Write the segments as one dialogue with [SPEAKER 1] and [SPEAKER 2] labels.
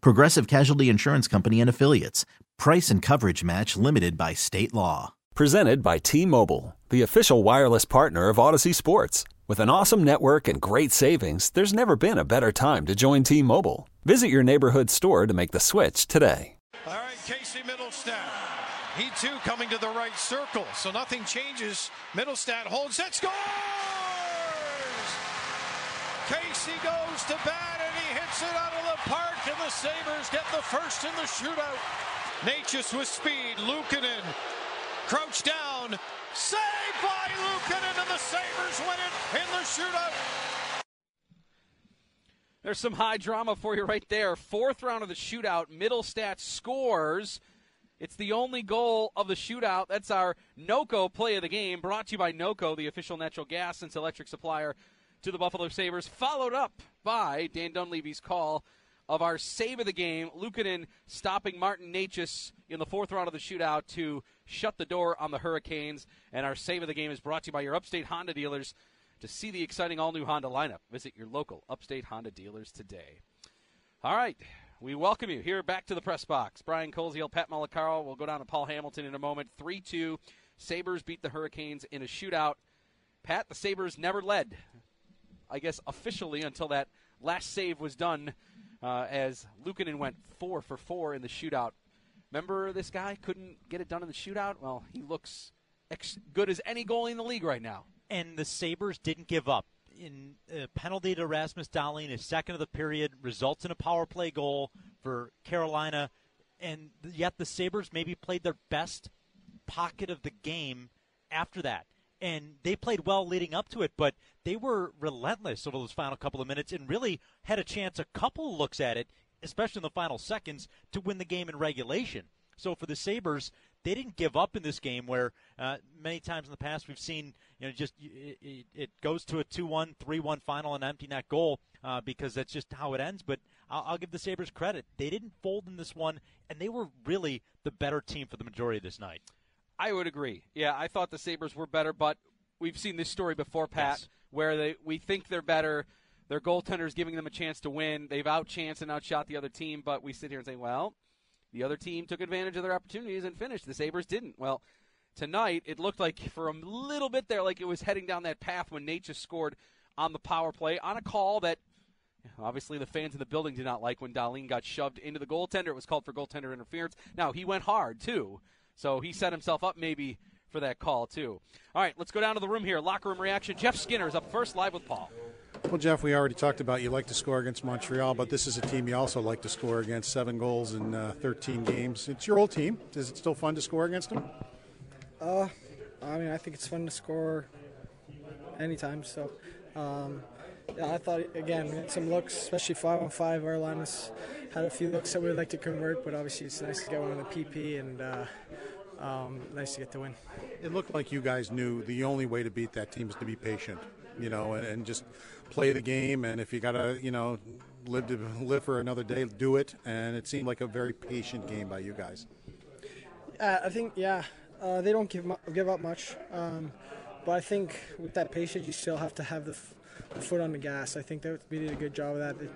[SPEAKER 1] Progressive Casualty Insurance Company and Affiliates. Price and coverage match limited by state law.
[SPEAKER 2] Presented by T Mobile, the official wireless partner of Audacy Sports. With an awesome network and great savings, there's never been a better time to join T Mobile. Visit your neighborhood store to make the switch today.
[SPEAKER 3] All right, Casey Mittelstadt. He too coming to the right circle, so nothing changes. Mittelstadt holds that scores! Casey goes to bat and he hits it out of the park, and the Sabres get the first in the shootout. Necas with speed, Luukkonen crouched down, saved by Luukkonen, and the Sabres win it in the shootout.
[SPEAKER 4] There's some high drama for you right there. Fourth round of the shootout, Mittelstadt scores. It's the only goal of the shootout. That's our NOCO play of the game, brought to you by NOCO, the official natural gas and electric supplier to the Buffalo Sabres, followed up by Dan Dunleavy's call of our save of the game. Luukkonen stopping Martin Necas in the fourth round of the shootout to shut the door on the Hurricanes. And our save of the game is brought to you by your upstate Honda dealers. To see the exciting all new Honda lineup, visit your local upstate Honda dealers today. All right. We welcome you here back to the press box. Brian Koziol, Pat Malacaro. We'll go down to Paul Hamilton in a moment. 3 2. Sabres beat the Hurricanes in a shootout. Pat, the Sabres never led, I guess, officially until that last save was done uh, as Luukkonen went four for four in the shootout. Remember this guy couldn't get it done in the shootout? Well, he looks ex- good as any goalie in the league right now.
[SPEAKER 5] And the Sabres didn't give up. In a penalty to Rasmus Dahlin, his second of the period, results in a power play goal for Carolina. And yet the Sabres maybe played their best pocket of the game after that and they played well leading up to it, but they were relentless over those final couple of minutes and really had a chance, a couple looks at it, especially in the final seconds, to win the game in regulation. So for the Sabres, they didn't give up in this game where uh, many times in the past we've seen, you know, just it, it goes to a 2 1, 3 1 final and empty net goal uh, because that's just how it ends. But I'll, I'll give the Sabres credit. They didn't fold in this one, and they were really the better team for the majority of this night.
[SPEAKER 4] I would agree. Yeah, I thought the Sabres were better, but we've seen this story before, Pat,
[SPEAKER 5] Yes.
[SPEAKER 4] where they we think they're better. Their goaltender's giving them a chance to win. They've outchanced and outshot the other team, but we sit here and say, well, the other team took advantage of their opportunities and finished. The Sabres didn't. Well, tonight it looked like for a little bit there, like it was heading down that path when Nate just scored on the power play on a call that obviously the fans in the building did not like when Dahlin got shoved into the goaltender. It was called for goaltender interference. Now he went hard too, so he set himself up maybe for that call too. All right, let's go down to the room here. Locker room reaction. Jeff Skinner is up first, live with Paul.
[SPEAKER 6] Well, Jeff, we already talked about you like to score against Montreal, but this is a team you also like to score against. Seven goals in uh, 13 games. It's your old team. Is it still fun to score against them?
[SPEAKER 7] Uh, I mean, I think it's fun to score anytime. So, um, yeah, I thought again we had some looks, especially five on five. Our line has had a few looks that we'd like to convert, but obviously it's nice to get one on the PP and uh, um, nice to get the win.
[SPEAKER 6] It looked like you guys knew the only way to beat that team is to be patient, you know, and, and just play the game. And if you got to, you know, live to live for another day, do it. And it seemed like a very patient game by you guys.
[SPEAKER 7] Uh, I think yeah, uh, they don't give mu- give up much, um, but I think with that patience, you still have to have the, f- the foot on the gas. I think that we did a good job of that. It-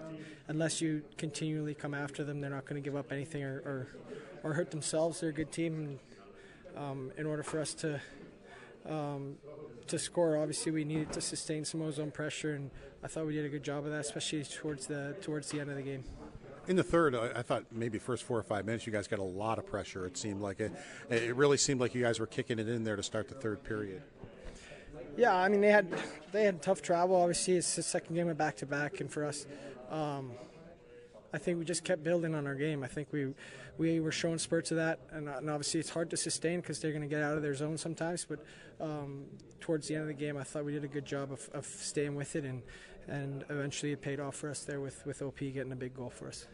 [SPEAKER 7] unless you continually come after them, they're not going to give up anything or, or or hurt themselves. They're a good team. And, um, in order for us to um, to score, obviously we needed to sustain some ozone pressure, and I thought we did a good job of that, especially towards the towards the end of the game.
[SPEAKER 6] In the third, I, I thought maybe first four or five minutes, you guys got a lot of pressure. It seemed like it. It really seemed like you guys were kicking it in there to start the third period.
[SPEAKER 7] Yeah, I mean they had they had tough travel. Obviously, it's the second game of back to back, and for us, um, I think we just kept building on our game. I think we we were showing spurts of that, and, and obviously it's hard to sustain because they're going to get out of their zone sometimes. But um, towards the end of the game, I thought we did a good job of, of staying with it, and and eventually it paid off for us there with with OP getting a big goal for us.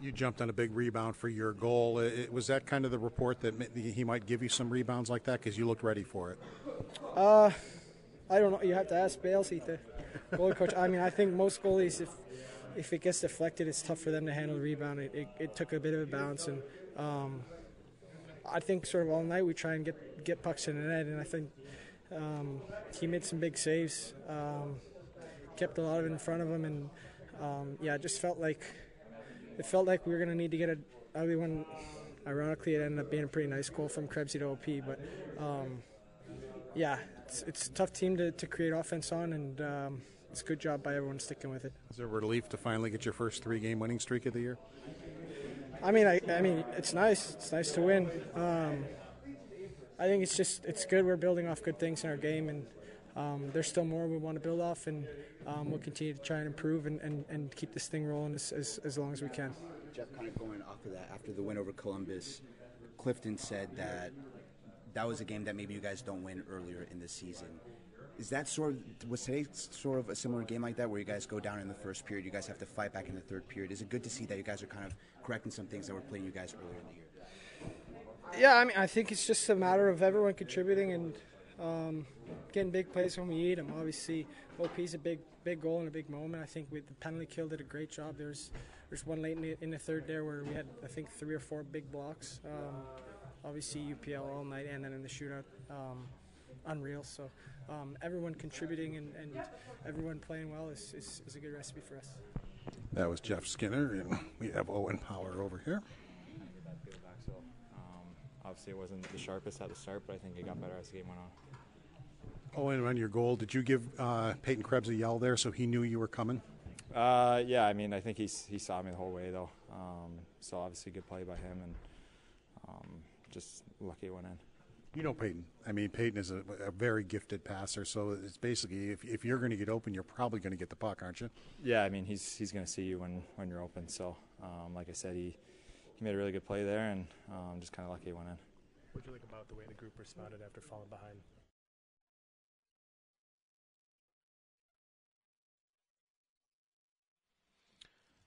[SPEAKER 6] You jumped on a big rebound for your goal. It, was that kind of the report that he might give you some rebounds like that because you looked ready for it?
[SPEAKER 7] Uh, I don't know. You have to ask Bales, the goalie coach. I mean, I think most goalies, if if it gets deflected, it's tough for them to handle the rebound. It, it, it took a bit of a bounce, and um, I think sort of all night we try and get get pucks in the net, and I think um, he made some big saves, um, kept a lot of it in front of him, and um, yeah, it just felt like it felt like we were going to need to get a ugly one. Ironically, it ended up being a pretty nice goal from Krebsy to OP, but um, yeah, it's, it's, a tough team to, to create offense on, and um, it's a good job by everyone sticking with it.
[SPEAKER 6] Is it a relief to finally get your first three-game winning streak of the year?
[SPEAKER 7] I mean, I, I mean, it's nice. It's nice to win. Um, I think it's just it's good. We're building off good things in our game, and um, there's still more we want to build off, and um, we'll continue to try and improve and, and, and keep this thing rolling as, as, as long as we can.
[SPEAKER 8] Jeff, kind of going off of that, after the win over Columbus, Clifton said that that was a game that maybe you guys don't win earlier in the season is that sort of was today sort of a similar game like that where you guys go down in the first period, you guys have to fight back in the third period? Is it good to see that you guys are kind of correcting some things that were playing you guys earlier in the year?
[SPEAKER 7] Yeah, I mean, I think it's just a matter of everyone contributing and um, getting big plays when we need them. Obviously, OP's a big, big goal and a big moment. I think with the penalty kill did a great job. There's, there's one late in the, in the third there where we had, I think, three or four big blocks. Um, obviously, UPL all night and then in the shootout, um, unreal. So um, everyone contributing and, and, everyone playing well is, is, is, a good recipe for us.
[SPEAKER 6] That was Jeff Skinner, and we have Owen Power over here.
[SPEAKER 9] Um, obviously, it wasn't the sharpest at the start, but I think it got better as the game went on.
[SPEAKER 6] Owen, on your goal, did you give uh, Peyton Krebs a yell there so he knew you were coming?
[SPEAKER 9] Uh, yeah, I mean, I think he he saw me the whole way though. Um, so obviously, good play by him, and um, just lucky it went in.
[SPEAKER 6] You know Peyton. I mean, Peyton is a, a very gifted passer. So it's basically, if, if you're going to get open, you're probably going to get the puck, aren't you?
[SPEAKER 9] Yeah, I mean, he's he's going to see you when, when you're open. So, um, like I said, he he made a really good play there, and um, just kind of lucky he went in.
[SPEAKER 10] What do you like about the way the group responded after falling behind?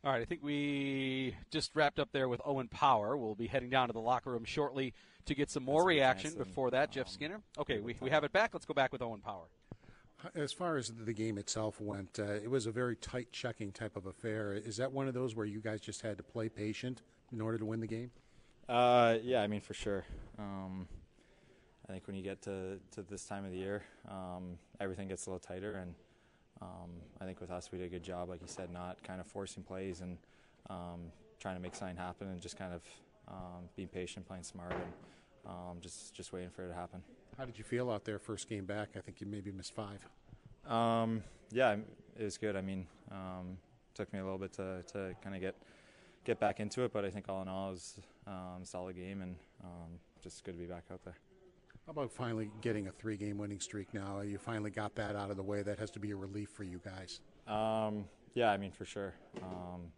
[SPEAKER 4] All right, I think we just wrapped up there with Owen Power. We'll be heading down to the locker room shortly to get some more reaction. Before that, Jeff um, Skinner. Okay, we, we have it back. Let's go back with Owen Power.
[SPEAKER 6] As far as the game itself went, uh, it was a very tight checking type of affair. Is that one of those where you guys just had to play patient in order to win the game?
[SPEAKER 9] Uh, yeah, I mean for sure. Um, I think when you get to, to this time of the year, um, everything gets a little tighter, and um, I think with us we did a good job, like you said, not kind of forcing plays and um, trying to make something happen, and just kind of um, being patient, playing smart, and um, just just waiting for it to happen.
[SPEAKER 6] How did you feel out there first game back? I think you maybe missed five.
[SPEAKER 9] Um, yeah, it was good. I mean, um, took me a little bit to, to kind of get get back into it, but I think all in all, it was um, a solid game and um, just good to be back out there.
[SPEAKER 6] How about finally getting a three-game winning streak now? You finally got that out of the way. That has to be a relief for you guys.
[SPEAKER 9] Um, yeah, I mean for sure. Um,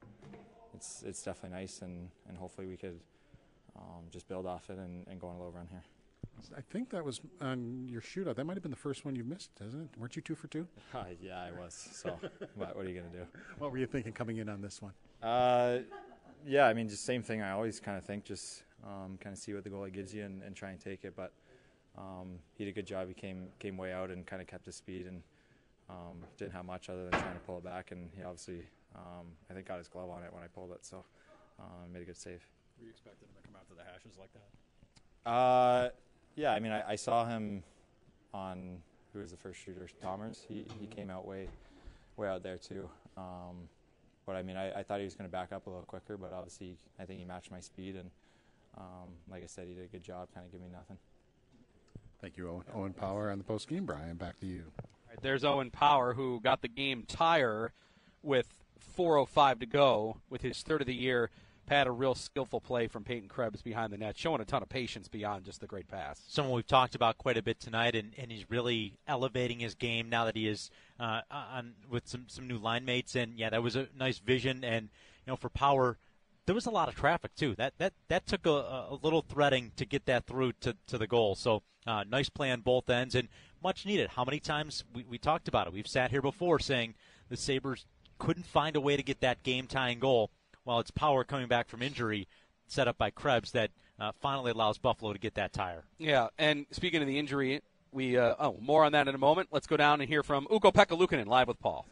[SPEAKER 9] it's it's definitely nice, and, and hopefully we could um, just build off it and, and go on a little run here.
[SPEAKER 6] I think that was on your shootout. That might have been the first one you've missed, hasn't it? Weren't you two for two?
[SPEAKER 9] Uh, yeah, I was. So, what, what, are you going to do?
[SPEAKER 6] What were you thinking coming in on this one?
[SPEAKER 9] Uh, yeah, I mean, just same thing. I always kind of think, just um, kind of see what the goalie gives you and, and try and take it. But um, he did a good job. He came came way out and kind of kept his speed and um, didn't have much other than trying to pull it back. And he obviously, um, I think, got his glove on it when I pulled it. So, uh, made a good save.
[SPEAKER 10] Were you expecting him to come out to the hashes like
[SPEAKER 9] that? Uh, yeah. I mean, I, I saw him on who was the first shooter, Thomas. He he came out way way out there too. Um, but I mean, I, I thought he was going to back up a little quicker, but obviously, I think he matched my speed, and um, like I said, he did a good job, kind of giving me nothing.
[SPEAKER 6] Thank you, Owen. Owen Power on the post game. Brian, back to you.
[SPEAKER 4] Right, there's Owen Power, who got the game tire with 4:05 to go with his third of the year. Pat, a real skillful play from Peyton Krebs behind the net, showing a ton of patience beyond just the great pass.
[SPEAKER 5] Someone we've talked about quite a bit tonight, and, and he's really elevating his game now that he is uh, on with some some new line mates. And yeah, that was a nice vision. And you know, for power, there was a lot of traffic too. That that that took a, a little threading to get that through to, to the goal. So uh, nice play on both ends and much needed. How many times we, we talked about it? We've sat here before saying the Sabres couldn't find a way to get that game tying goal. Well, it's power coming back from injury set up by Krebs that uh, finally allows Buffalo to get that tire.
[SPEAKER 4] Yeah, and speaking of the injury, we uh, oh more on that in a moment. Let's go down and hear from Ukko Pekka Luukkonen live with Paul.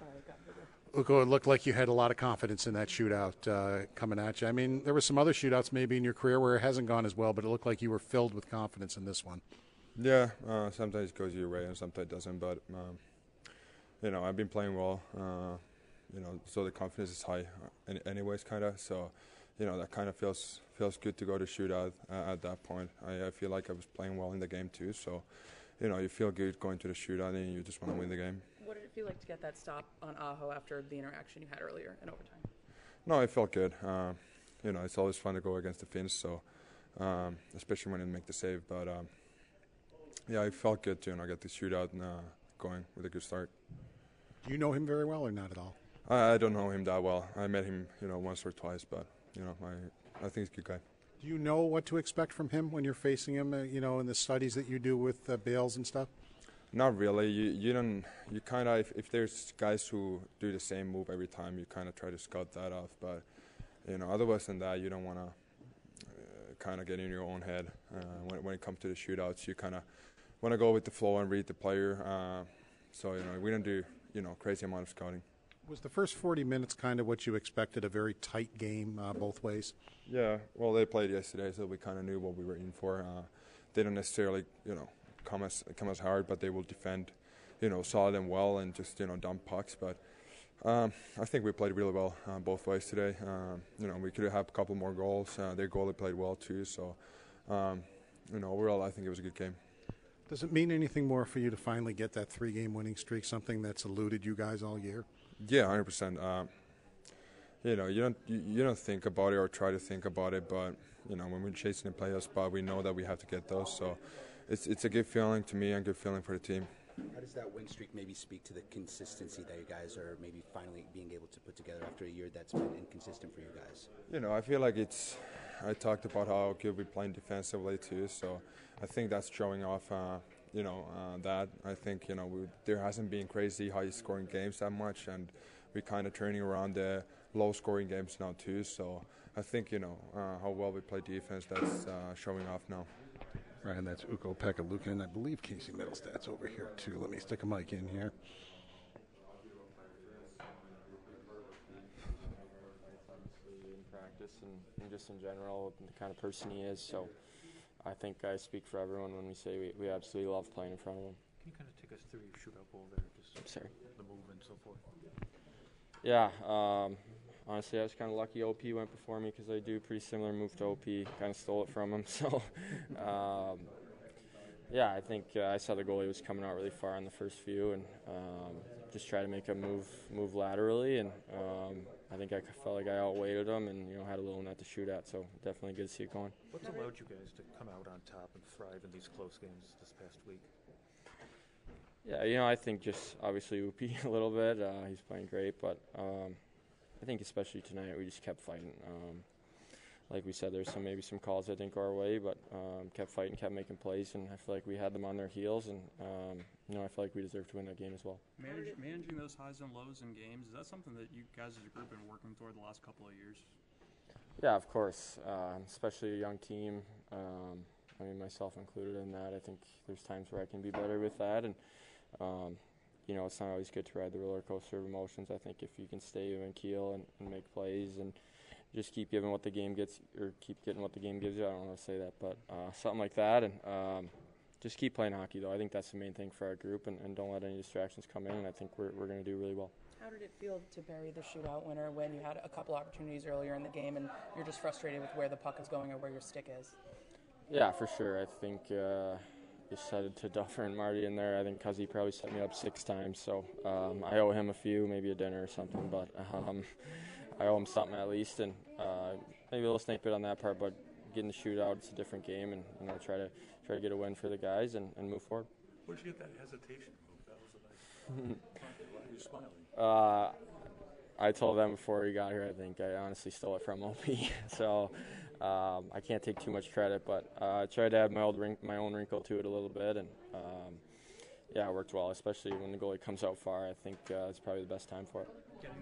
[SPEAKER 6] Ukko, it looked like you had a lot of confidence in that shootout uh, coming at you. I mean, there were some other shootouts maybe in your career where it hasn't gone as well, but it looked like you were filled with confidence in this one.
[SPEAKER 11] Yeah, uh, sometimes it goes your way and sometimes it doesn't, but um, you know, I've been playing well. You know, so the confidence is high, uh, anyways, kind of. So, you know, that kind of feels feels good to go to shootout uh, at that point. I, I, feel like I was playing well in the game too. So, you know, you feel good going to the shootout and you just want to win the game.
[SPEAKER 12] What did it feel like to get that stop on Aho after the interaction you had earlier in overtime?
[SPEAKER 11] No, it felt good. Uh, you know, it's always fun to go against the Finns, so um, especially when you make the save. But um, yeah, it felt good to you know get the shootout and, uh, going with a good start.
[SPEAKER 6] Do you know him very well or not at all?
[SPEAKER 11] I, I don't know him that well. I met him, you know, once or twice, but you know, I I think he's a good guy.
[SPEAKER 6] Do you know what to expect from him when you're facing him? Uh, you know, in the studies that you do with uh, Bales and stuff.
[SPEAKER 11] Not really. You you don't. You kind of if, if there's guys who do the same move every time, you kind of try to scout that off. But you know, otherwise than that, you don't want to uh, kind of get in your own head uh, when when it comes to the shootouts. You kind of want to go with the flow and read the player. Uh, so you know, we don't do you know crazy amount of scouting.
[SPEAKER 6] Was the first 40 minutes kind of what you expected? A very tight game uh, both ways.
[SPEAKER 11] Yeah, well, they played yesterday, so we kind of knew what we were in for. Uh, they don't necessarily, you know, come as come as hard, but they will defend, you know, solid and well, and just you know dump pucks. But um, I think we played really well uh, both ways today. Um, you know, we could have a couple more goals. Uh, their goalie played well too, so um, you know, overall, I think it was a good game.
[SPEAKER 6] Does it mean anything more for you to finally get that three-game winning streak? Something that's eluded you guys all year.
[SPEAKER 11] Yeah, hundred um, percent. You know, you don't you, you, don't think about it or try to think about it, but you know, when we're chasing the playoff spot, we know that we have to get those. So, it's it's a good feeling to me and good feeling for the team.
[SPEAKER 8] How does that win streak maybe speak to the consistency that you guys are maybe finally being able to put together after a year that's been inconsistent for you guys?
[SPEAKER 11] You know, I feel like it's. I talked about how good we're playing defensively too, so I think that's showing off. Uh, you know uh, that I think you know we, there hasn't been crazy high scoring games that much, and we're kind of turning around the low scoring games now too. So I think you know uh, how well we play defense. That's uh, showing off now.
[SPEAKER 6] Right, and that's Ukko Pekka Luukkonen. I believe Casey Mittelstadt's over here too. Let me stick a mic in here.
[SPEAKER 13] In practice and, and just in general, the kind of person he is. So I think I speak for everyone when we say we, we absolutely love playing in front of them.
[SPEAKER 10] Can you kind of take us through your shootout goal there? Just
[SPEAKER 13] I'm sorry.
[SPEAKER 10] The move and so forth.
[SPEAKER 13] Yeah. Um, honestly, I was kind of lucky. OP went before me because I do a pretty similar move to OP. Kind of stole it from him. So, um, yeah, I think uh, I saw the goalie was coming out really far on the first few, and um, just try to make a move move laterally, and um, I think I felt like I outweighed him and you know had a little net to shoot at. So definitely good to see it going.
[SPEAKER 10] What's allowed you guys to come out on top and thrive in these close games this past week?
[SPEAKER 13] Yeah, you know I think just obviously Upi a little bit. Uh, he's playing great, but um, I think especially tonight we just kept fighting. Um, like we said, there's some maybe some calls I think our way, but um, kept fighting, kept making plays, and I feel like we had them on their heels, and you know I feel like we deserve to win that game as well.
[SPEAKER 10] Manage, managing those highs and lows in games is that something that you guys as a group have been working toward the last couple of years?
[SPEAKER 13] Yeah, of course, uh, especially a young team. Um, I mean, myself included in that. I think there's times where I can be better with that, and um, you know it's not always good to ride the roller coaster of emotions. I think if you can stay even keel and, and make plays and just keep giving what the game gets, or keep getting what the game gives you. I don't want to say that, but uh, something like that, and um, just keep playing hockey. Though I think that's the main thing for our group, and, and don't let any distractions come in. And I think we're we're going to do really well.
[SPEAKER 12] How did it feel to bury the shootout winner when you had a couple opportunities earlier in the game, and you're just frustrated with where the puck is going or where your stick is?
[SPEAKER 13] Yeah, for sure. I think. Uh, headed to Duffer and Marty in there. I think Cuzzy probably set me up six times, so um, I owe him a few, maybe a dinner or something. But um, I owe him something at least, and uh, maybe a little snake bit on that part. But getting the shootout, it's a different game, and you know try to try to get a win for the guys and, and move forward.
[SPEAKER 14] Where'd you get that hesitation move? That was a nice. Why are you smiling?
[SPEAKER 13] Uh, I told them before we got here. I think I honestly stole it from OP, so um, I can't take too much credit. But uh, I tried to add my old wrink- my own wrinkle to it a little bit, and um, yeah, it worked well. Especially when the goalie comes out far, I think uh, it's probably the best time for it.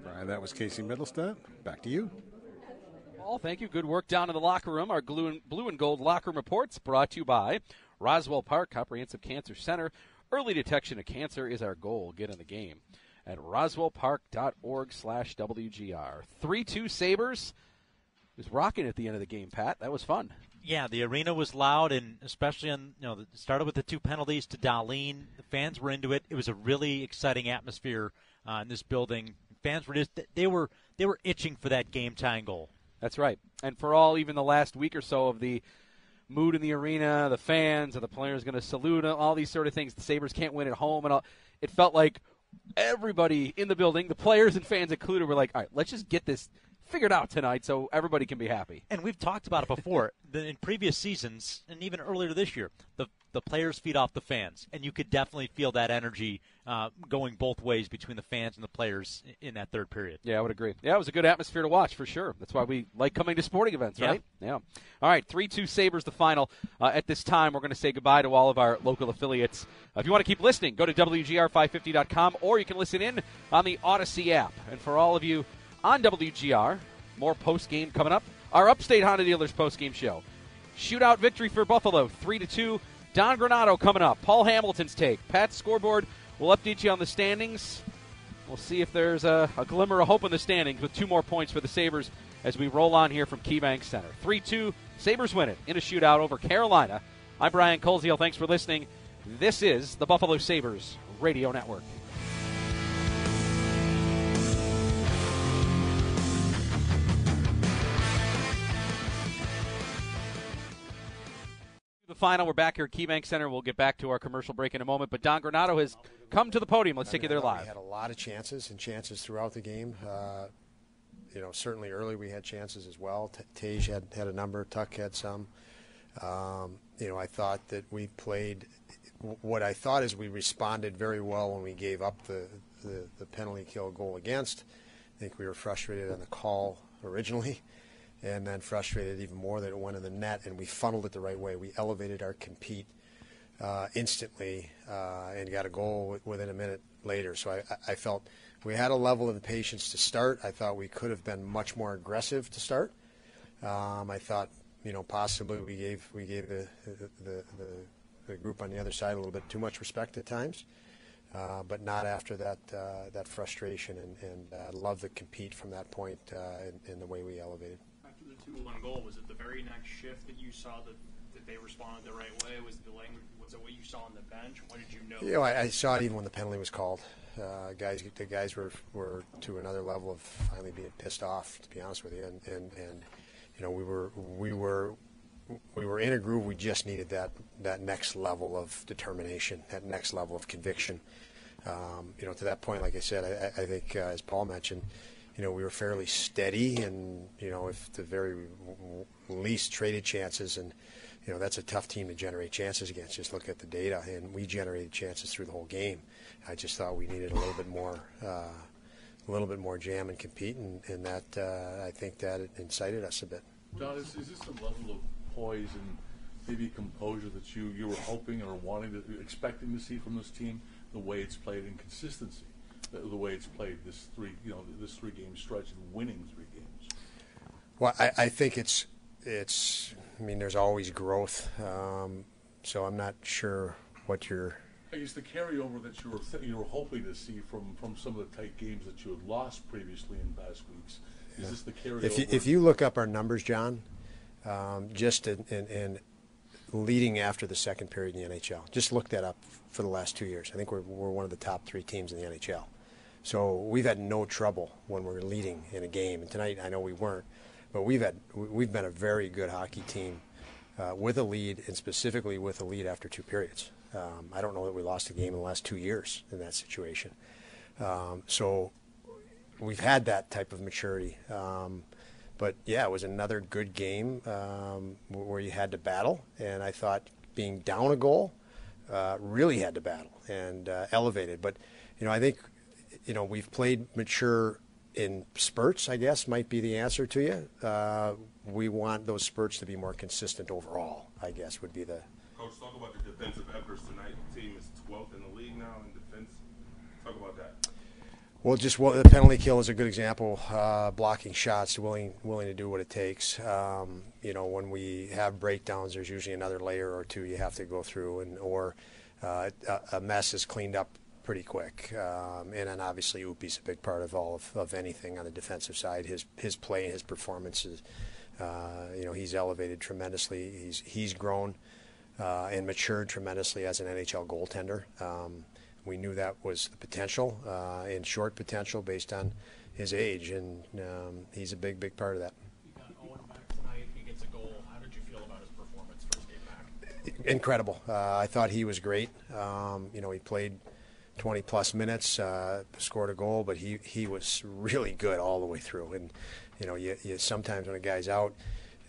[SPEAKER 15] Brian, that was Casey Mittelstadt. Back to you.
[SPEAKER 4] Paul, thank you. Good work down in the locker room. Our blue and, blue and gold locker room reports brought to you by Roswell Park Comprehensive Cancer Center. Early detection of cancer is our goal. Get in the game at roswellpark.org slash WGR. 3-2 Sabres. Was rocking at the end of the game, Pat. That was fun.
[SPEAKER 5] Yeah, the arena was loud, and especially on you know, started with the two penalties to Dahlin. The fans were into it. It was a really exciting atmosphere uh, in this building. Fans were just they were they were itching for that game tying goal.
[SPEAKER 4] That's right. And for all even the last week or so of the mood in the arena, the fans, are the players going to salute, all these sort of things. The Sabres can't win at home, and all. It felt like everybody in the building, the players and fans included, were like, "All right, let's just get this figured out tonight, so everybody can be happy."
[SPEAKER 5] And we've talked about it before. in previous seasons, and even earlier this year, the the players feed off the fans, and you could definitely feel that energy uh, going both ways between the fans and the players in that third period.
[SPEAKER 4] Yeah, I would agree. Yeah, it was a good atmosphere to watch for sure. That's why we like coming to sporting events, right? Yeah. All right, 3 2 Sabres, the final. Uh, at this time, we're going to say goodbye to all of our local affiliates. Uh, if you want to keep listening, go to WGR550.com or you can listen in on the Audacy app. And for all of you on WGR, more post game coming up. Our Upstate Honda Dealers post game show. Shootout victory for Buffalo, 3 to 2. Don Granato coming up. Paul Hamilton's take. Pat's scoreboard will update you on the standings. We'll see if there's a, a glimmer of hope in the standings with two more points for the Sabres as we roll on here from KeyBank Center. 3 2, Sabres win it in a shootout over Carolina. I'm Brian Koziol. Thanks for listening. This is the Buffalo Sabres Radio Network. Final. We're back here at KeyBank Center. We'll get back to our commercial break in a moment. But Don Granato has come to the podium. Let's
[SPEAKER 16] I
[SPEAKER 4] take
[SPEAKER 16] mean,
[SPEAKER 4] you there live.
[SPEAKER 16] We had a lot of chances and chances throughout the game. Uh, you know, certainly early we had chances as well. T- Tage had, had a number. Tuck had some. Um, you know, I thought that we played. What I thought is we responded very well when we gave up the, the, the penalty kill goal against. I think we were frustrated on the call originally, and then frustrated even more that it went in the net, and we funneled it the right way. We elevated our compete uh, instantly uh, and got a goal wi- within a minute later. So I, I- felt we had a level of patience to start. I thought we could have been much more aggressive to start. Um, I thought, you know, possibly we gave we gave the the, the, the group on the other side a little bit too much respect at times, uh, but not after that uh, that frustration. And, and uh, love the compete from that point uh, in, in the way we elevated.
[SPEAKER 10] After the two-one goal, was it the very next shift that you saw that, that they responded the right way? Was the language? Was it what you saw on the bench? What did you know?
[SPEAKER 16] You know, I, I saw it even when the penalty was called. Uh, guys, the guys were were to another level of finally being pissed off. To be honest with you, and and, and you know we were we were we were in a groove. We just needed that that next level of determination, that next level of conviction. Um, you know, to that point, like I said, I, I think uh, as Paul mentioned, you know, we were fairly steady, and you know, if the very least traded chances, and you know, that's a tough team to generate chances against. Just look at the data, and we generated chances through the whole game. I just thought we needed a little bit more, uh, a little bit more jam and compete, and, and that uh, I think that it incited us a bit.
[SPEAKER 14] John, is, is this the level of poise and maybe composure that you, you were hoping or wanting to, expecting to see from this team? The way it's played in consistency, the, way it's played this three, you know, this three game stretch and winning three games.
[SPEAKER 16] Well, I, I think it's it's. I mean, there's always growth, um, so I'm not sure what you're.
[SPEAKER 14] I guess the carryover that you were th- you were hoping to see from, from some of the tight games that you had lost previously in past weeks. Is this the carryover?
[SPEAKER 16] If you, if you look up our numbers, John, um, just in, in, in leading after the second period in the NHL, just look that up for the last two years. I think we're, we're one of the top three teams in the NHL. So we've had no trouble when we're leading in a game. And tonight, I know we weren't, but we've had we- we've been a very good hockey team uh, with a lead, and specifically with a lead after two periods. Um, I don't know that we lost a game in the last two years in that situation. Um, so we've had that type of maturity. Um, but yeah, it was another good game um, where you had to battle, and I thought being down a goal uh, really had to battle and uh, elevated. But you know, I think you know we've played mature in spurts. I guess might be the answer to you. Uh, we want those spurts to be more consistent overall. I guess would be the.
[SPEAKER 17] Coach, talk about the defensive efforts tonight. The team is 12th in the league now in defense. Talk about that.
[SPEAKER 16] Well, just well, the penalty kill is a good example. Uh, blocking shots, willing willing to do what it takes. Um, you know, when we have breakdowns, there's usually another layer or two you have to go through, and or uh, a, a mess is cleaned up pretty quick. Um, and then obviously Upi's a big part of all of, of anything on the defensive side. His his play, his performances. Uh, you know, he's elevated tremendously. He's he's grown uh, and matured tremendously as an NHL goaltender. Um, we knew that was the potential uh, and short potential based on his age, and um, he's a big, big part of that.
[SPEAKER 10] You got Owen back tonight. He gets a goal. How did you feel about his performance first game back?
[SPEAKER 16] Incredible. Uh, I thought he was great. Um, you know, he played 20 plus minutes, uh, scored a goal, but he, he was really good all the way through. And you know, you, you sometimes when a guy's out,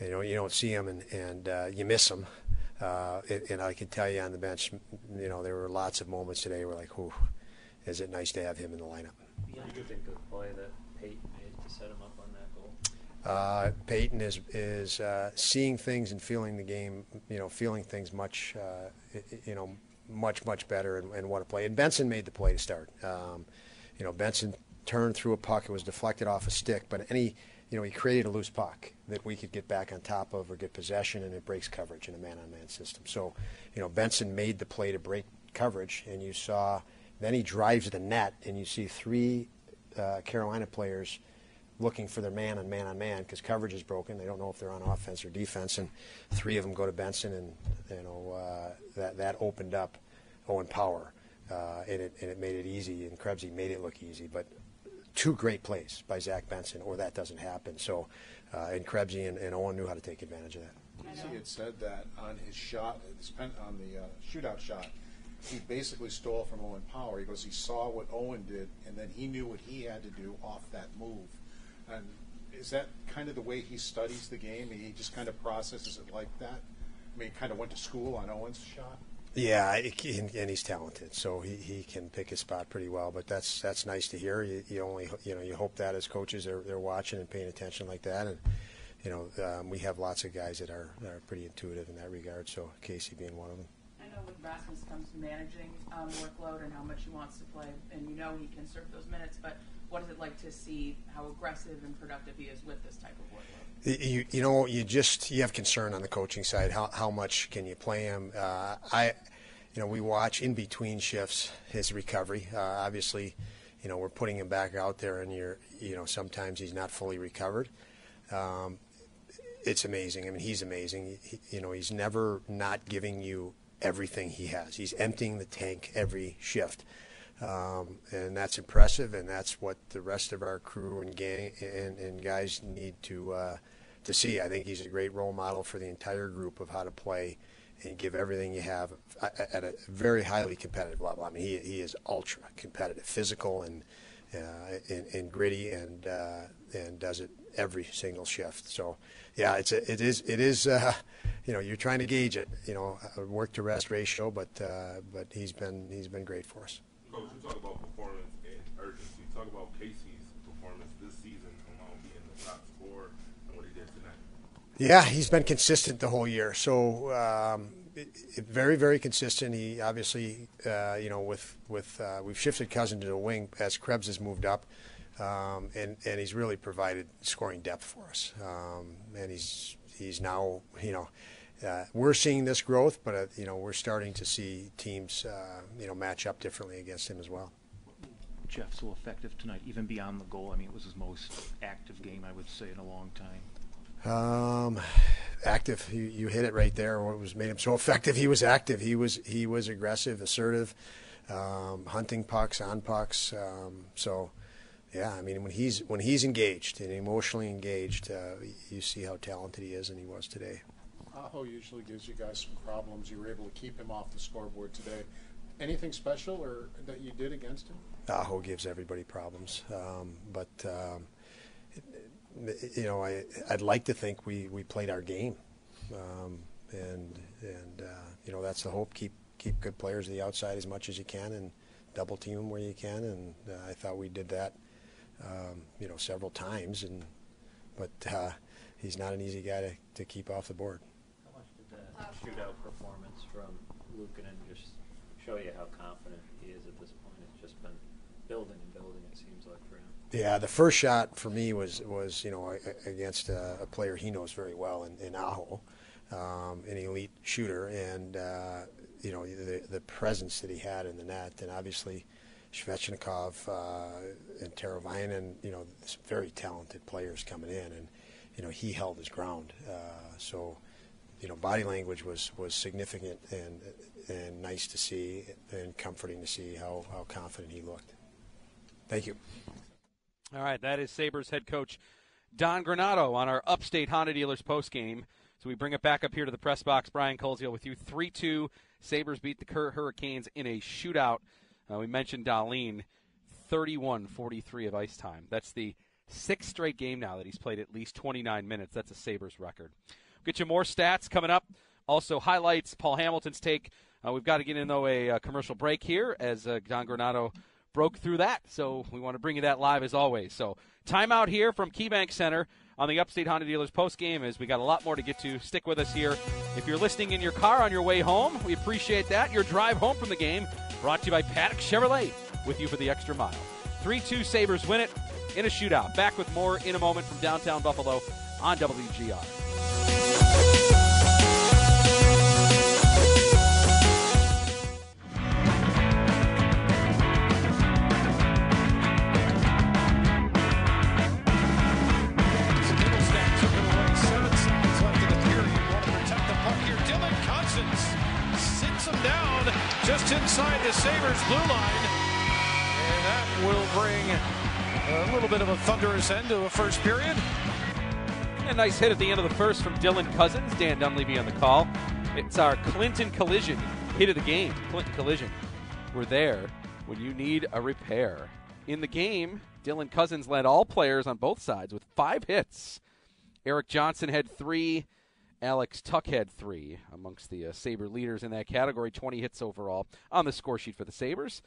[SPEAKER 16] you know, you don't see him and, and uh, you miss him. Uh, and, and, I can tell you on the bench, you know, there were lots of moments today where like, "Whoo, is it nice to have him in the lineup?"
[SPEAKER 18] What do you think of the play that Peyton made to set him up on that goal?
[SPEAKER 16] Uh, Peyton is is uh, seeing things and feeling the game, you know, feeling things much, uh, you know, much much better and, and what a play. And Benson made the play to start. Um, you know, Benson turned through a puck. It was deflected off a stick, but any you know, he created a loose puck that we could get back on top of or get possession, and it breaks coverage in a man-on-man system. So, you know, Benson made the play to break coverage, and you saw then he drives the net, and you see three uh, Carolina players looking for their man on man on man because coverage is broken. They don't know if they're on offense or defense, and three of them go to Benson, and you know uh, that that opened up Owen Power, uh, and it and it made it easy, and Krebsy made it look easy, but two great plays by Zach Benson, or that doesn't happen. So, uh, and Krebsy and, and, Owen knew how to take advantage of that.
[SPEAKER 19] He had said that on his shot, on the uh, shootout shot, he basically stole from Owen Power. He goes, he saw what Owen did, and then he knew what he had to do off that move. And is that kind of the way he studies the game? He just kind of processes it like that. I mean, he kind of went to school on Owen's shot.
[SPEAKER 16] Yeah, and he's talented, so he, he can pick his spot pretty well. But that's that's nice to hear. You, you only you know you hope that as coaches they're they're watching and paying attention like that, and you know um, we have lots of guys that are that are pretty intuitive in that regard. So Casey being one of them.
[SPEAKER 12] I know with Rasmus comes to managing um, workload and how much he wants to play, and you know he can serve those minutes. But what is it like to see how aggressive and productive he is with this type of workload?
[SPEAKER 16] You, you know, you just you have concern on the coaching side. How how much can you play him? Uh, I, you know, we watch in between shifts his recovery. Uh, obviously, you know, we're putting him back out there, and you're, you know, sometimes he's not fully recovered. Um, it's amazing. I mean, he's amazing. He, you know, he's never not giving you everything he has. He's emptying the tank every shift. Um, and that's impressive, and that's what the rest of our crew and gang and, and guys need to uh, to see. I think he's a great role model for the entire group of how to play and give everything you have at a very highly competitive level. I mean, he he is ultra competitive, physical, and uh, and, and, gritty, and uh, and does it every single shift. So, yeah, it's a, it is it is uh, you know you're trying to gauge it, you know, work to rest ratio, but uh, but he's been he's been great for us.
[SPEAKER 17] Coach, you talk about performance and urgency. Talk about Casey's performance this season along being the top scorer and what he did tonight.
[SPEAKER 16] Yeah, he's been consistent the whole year. So um, it, it, very, very consistent. He obviously, uh, you know, with with uh, we've shifted Cousin to the wing as Krebs has moved up, um, and and he's really provided scoring depth for us. Um, and he's he's now, you know uh, we're seeing this growth, but uh, you know we're starting to see teams uh, you know match up differently against him as well.
[SPEAKER 20] Jeff so effective tonight, even beyond the goal. I mean, it was his most active game I would say in a long time.
[SPEAKER 16] Um, active. You, you hit it right there. What was made him so effective? He was active. He was he was aggressive, assertive, um, hunting pucks on pucks. Um, so, yeah, I mean when he's when he's engaged and emotionally engaged, uh, you see how talented he is, and he was today.
[SPEAKER 19] Aho usually gives you guys some problems. You were able to keep him off the scoreboard today. Anything special or that you did against him?
[SPEAKER 16] Aho gives everybody problems, um, but um, you know, I, I'd like to think we, we played our game, um, and and uh, you know that's the hope. Keep keep good players to the outside as much as you can, and double team them where you can. And uh, I thought we did that, um, you know, several times. And but uh, he's not an easy guy to, to keep off the board.
[SPEAKER 18] How much did that shootout performance from Luukkonen just show you how confident he is at this point? It's just been building and building. It seems like for him.
[SPEAKER 16] Yeah, the first shot for me was was you know against a, a player he knows very well in, in Aho, um, an elite shooter, and uh, you know the the presence that he had in the net, and obviously Svechnikov uh, and Teravainen, you know, very talented players coming in, and you know he held his ground. Uh, so, you know, body language was was significant and and nice to see, and comforting to see how how confident he looked. Thank you.
[SPEAKER 4] All right, that is Sabres head coach Don Granato on our Upstate Honda Dealers post game. So we bring it back up here to the press box. Brian Koziol with you. 3 2. Sabres beat the Hurricanes in a shootout. Uh, we mentioned Dahlin, 31 43 of ice time. That's the sixth straight game now that he's played at least 29 minutes. That's a Sabres record. Get you more stats coming up. Also, highlights, Paul Hamilton's take. Uh, we've got to get in, though, a, a commercial break here as uh, Don Granato broke through that. So we want to bring you that live as always. So timeout here from KeyBank Center on the Upstate Honda Dealers post game as we got a lot more to get to. Stick with us here. If you're listening in your car on your way home, we appreciate that. Your drive home from the game brought to you by Paddock Chevrolet with you for the extra mile. 3 2 Sabres win it in a shootout. Back with more in a moment from downtown Buffalo on WGR.
[SPEAKER 3] Blue line. And that will bring a little bit of a thunderous end to the first period.
[SPEAKER 4] A nice hit at the end of the first from Dylan Cozens. Dan Dunleavy on the call. It's our Clinton Collision hit of the game. Clinton Collision. We're there when you need a repair. In the game, Dylan Cozens led all players on both sides with five hits. Erik Johnson had three. Alex Tuch had three amongst the uh, Sabre leaders in that category, 20 hits overall on the score sheet for the Sabres.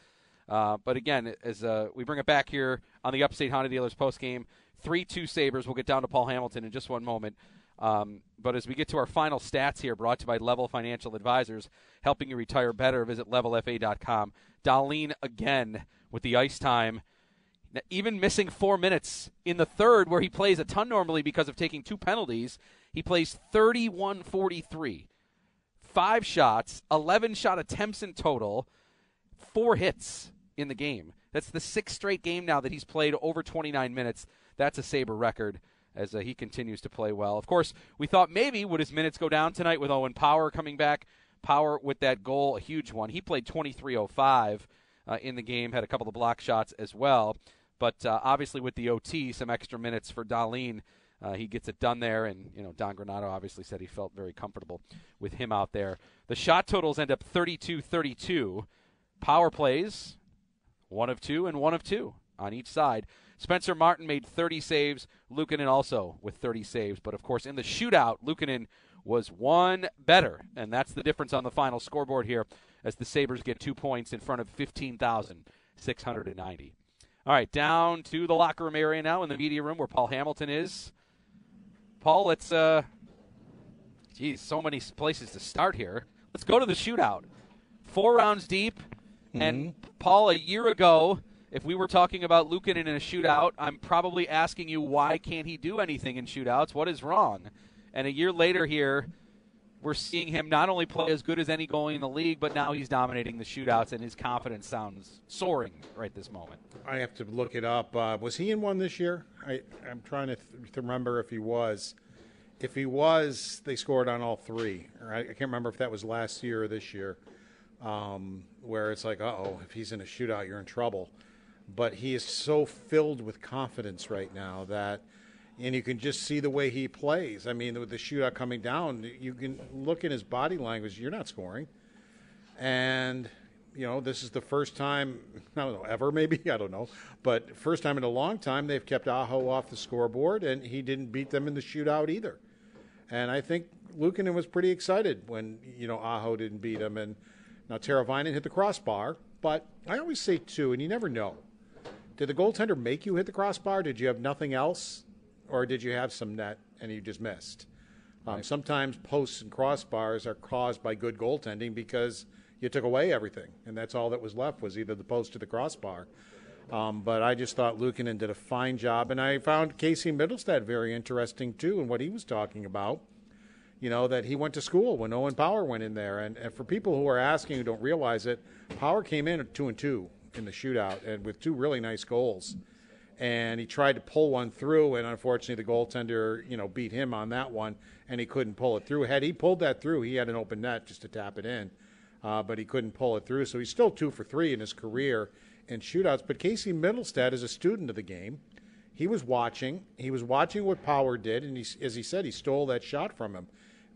[SPEAKER 4] Uh, but again, as uh, we bring it back here on the Upstate Honda Dealers post game, 3 2 Sabres. We'll get down to Paul Hamilton in just one moment. Um, but as we get to our final stats here, brought to you by Level Financial Advisors, helping you retire better, visit levelfa.com. Dahlin again with the ice time. Even missing four minutes in the third, where he plays a ton normally because of taking two penalties. He plays 31 43. Five shots, 11 shot attempts in total, four hits in the game. That's the sixth straight game now that he's played over 29 minutes. That's a Sabre record as uh, he continues to play well. Of course, we thought maybe would his minutes go down tonight with Owen Power coming back. Power with that goal, a huge one. He played 23:05 uh, in the game, had a couple of block shots as well. But uh, obviously, with the OT, some extra minutes for Dahlin uh, he gets it done there, and you know Don Granato obviously said he felt very comfortable with him out there. The shot totals end up 32-32. Power plays, one of two and one of two on each side. Spencer Martin made 30 saves. Luukkonen also with 30 saves, but of course in the shootout, Luukkonen was one better, and that's the difference on the final scoreboard here as the Sabres get two points in front of 15,690. All right, down to the locker room area now in the media room where Paul Hamilton is. Paul, let's uh geez, so many places to start here. Let's go to the shootout. Four rounds deep. Mm-hmm. And Paul, a year ago, if we were talking about Luukkonen in a shootout, I'm probably asking you why can't he do anything in shootouts? What is wrong? And a year later here, we're seeing him not only play as good as any goalie in the league, but now he's dominating the shootouts, and his confidence sounds soaring right this moment.
[SPEAKER 6] I have to look it up. Uh, was he in one this year? I, am trying to, th- to, remember if he was. If he was, they scored on all three. I, I can't remember if that was last year or this year, um, where it's like, oh, if he's in a shootout, you're in trouble. But he is so filled with confidence right now that – and you can just see the way he plays. I mean, with the shootout coming down, you can look in his body language. You're not scoring, and you know this is the first time I don't know ever maybe I don't know, but first time in a long time they've kept Aho off the scoreboard, and he didn't beat them in the shootout either. And I think Luukkonen was pretty excited when you know Aho didn't beat him, and now Teravainen hit the crossbar. But I always say too, and you never know. Did the goaltender make you hit the crossbar? Did you have nothing else, or did you have some net and you just missed? Um, sometimes posts and crossbars are caused by good goaltending because you took away everything, and that's all that was left was either the post or the crossbar. Um, but I just thought Luukkonen did a fine job, and I found Casey Mittelstadt very interesting too, and what he was talking about. You know that he went to school when Owen Power went in there, and, and for people who are asking who don't realize it, Power came in at two and two in the shootout, and with two really nice goals. And he tried to pull one through, and unfortunately, the goaltender, you know, beat him on that one, and he couldn't pull it through. Had he pulled that through, he had an open net just to tap it in, uh, but he couldn't pull it through. So he's still two for three in his career in shootouts. But Casey Mittelstadt is a student of the game. He was watching. He was watching what Power did, and he, as he said, he stole that shot from him.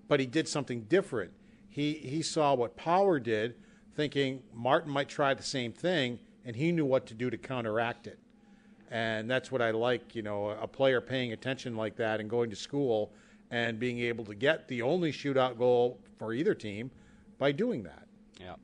[SPEAKER 6] But he did something different. He he saw what Power did, thinking Martin might try the same thing, and he knew what to do to counteract it. And that's what I like, you know, a player paying attention like that and going to school and being able to get the only shootout goal for either team by doing that.
[SPEAKER 4] Yeah.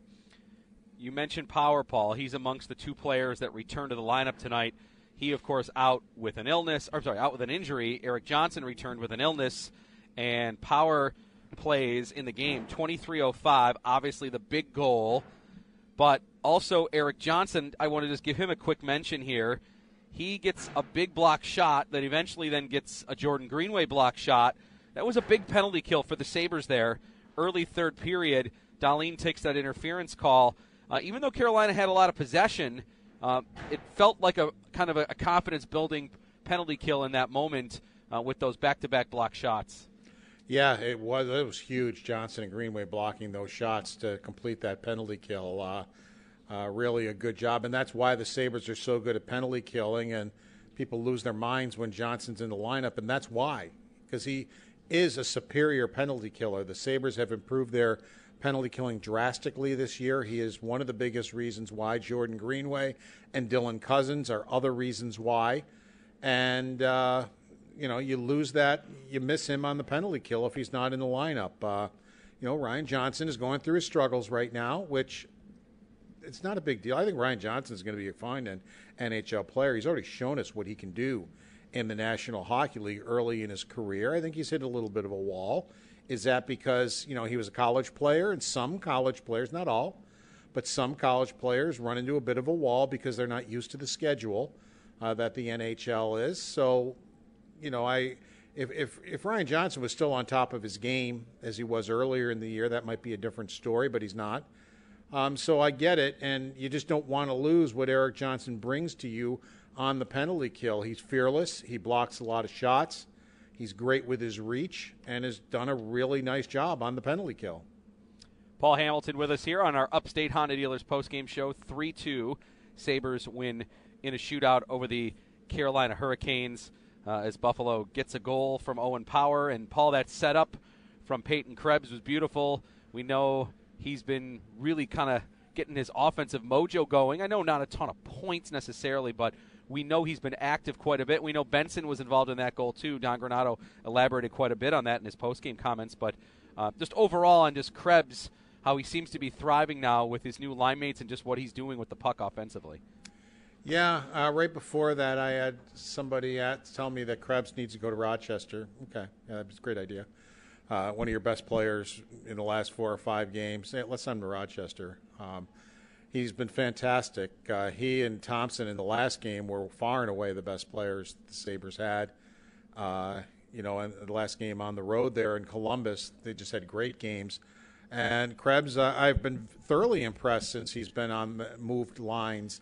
[SPEAKER 4] You mentioned Power Paul. He's amongst the two players that returned to the lineup tonight. He, of course, out with an illness, or sorry, out with an injury. Erik Johnson returned with an illness, and Power plays in the game 23:05. Obviously, the big goal, but also Erik Johnson. I want to just give him a quick mention here. He gets a big block shot that eventually then gets a Jordan Greenway block shot. That was a big penalty kill for the Sabres there. Early third period, Dahlin takes that interference call. Uh, even though Carolina had a lot of possession, uh, it felt like a kind of a, a confidence building penalty kill in that moment uh, with those back to back block shots.
[SPEAKER 6] Yeah, it was. It was huge. Johnson and Greenway blocking those shots to complete that penalty kill. Uh, uh, really a good job, and that's why the Sabres are so good at penalty killing, and people lose their minds when Johnson's in the lineup, and that's why, because he is a superior penalty killer. The Sabres have improved their penalty killing drastically this year. He is one of the biggest reasons why. Jordan Greenway and Dylan Cozens are other reasons why, and uh, you know you lose that, you miss him on the penalty kill if he's not in the lineup. Uh, you know Ryan Johnson is going through his struggles right now, which it's not a big deal. I think Ryan Johnson is going to be a fine NHL player. He's already shown us what he can do in the National Hockey League early in his career. I think he's hit a little bit of a wall. Is that because you know he was a college player, and some college players, not all, but some college players run into a bit of a wall because they're not used to the schedule uh, that the NHL is. So, you know, I if, if if Ryan Johnson was still on top of his game as he was earlier in the year, that might be a different story. But he's not. Um, so I get it, and you just don't want to lose what Erik Johnson brings to you on the penalty kill. He's fearless. He blocks a lot of shots. He's great with his reach and has done a really nice job on the penalty kill.
[SPEAKER 4] Paul Hamilton with us here on our Upstate Honda Dealers postgame show. 3 2. Sabres win in a shootout over the Carolina Hurricanes uh, as Buffalo gets a goal from Owen Power. And Paul, that setup from Peyton Krebs was beautiful. We know he's been really kind of getting his offensive mojo going. I know not a ton of points necessarily, but we know he's been active quite a bit. We know Benson was involved in that goal too. Don Granato elaborated quite a bit on that in his postgame comments, but uh, just overall on just Krebs, how he seems to be thriving now with his new line mates and just what he's doing with the puck offensively.
[SPEAKER 6] Yeah, uh, right before that, I had somebody at tell me that Krebs needs to go to Rochester. Okay, yeah, that's a great idea. Uh, one of your best players in the last four or five games. Let's send him to Rochester. Um, he's been fantastic. Uh, he and Thompson in the last game were far and away the best players the Sabres had. Uh, you know, in the last game on the road there in Columbus, they just had great games. And Krebs, uh, I've been thoroughly impressed since he's been on moved lines,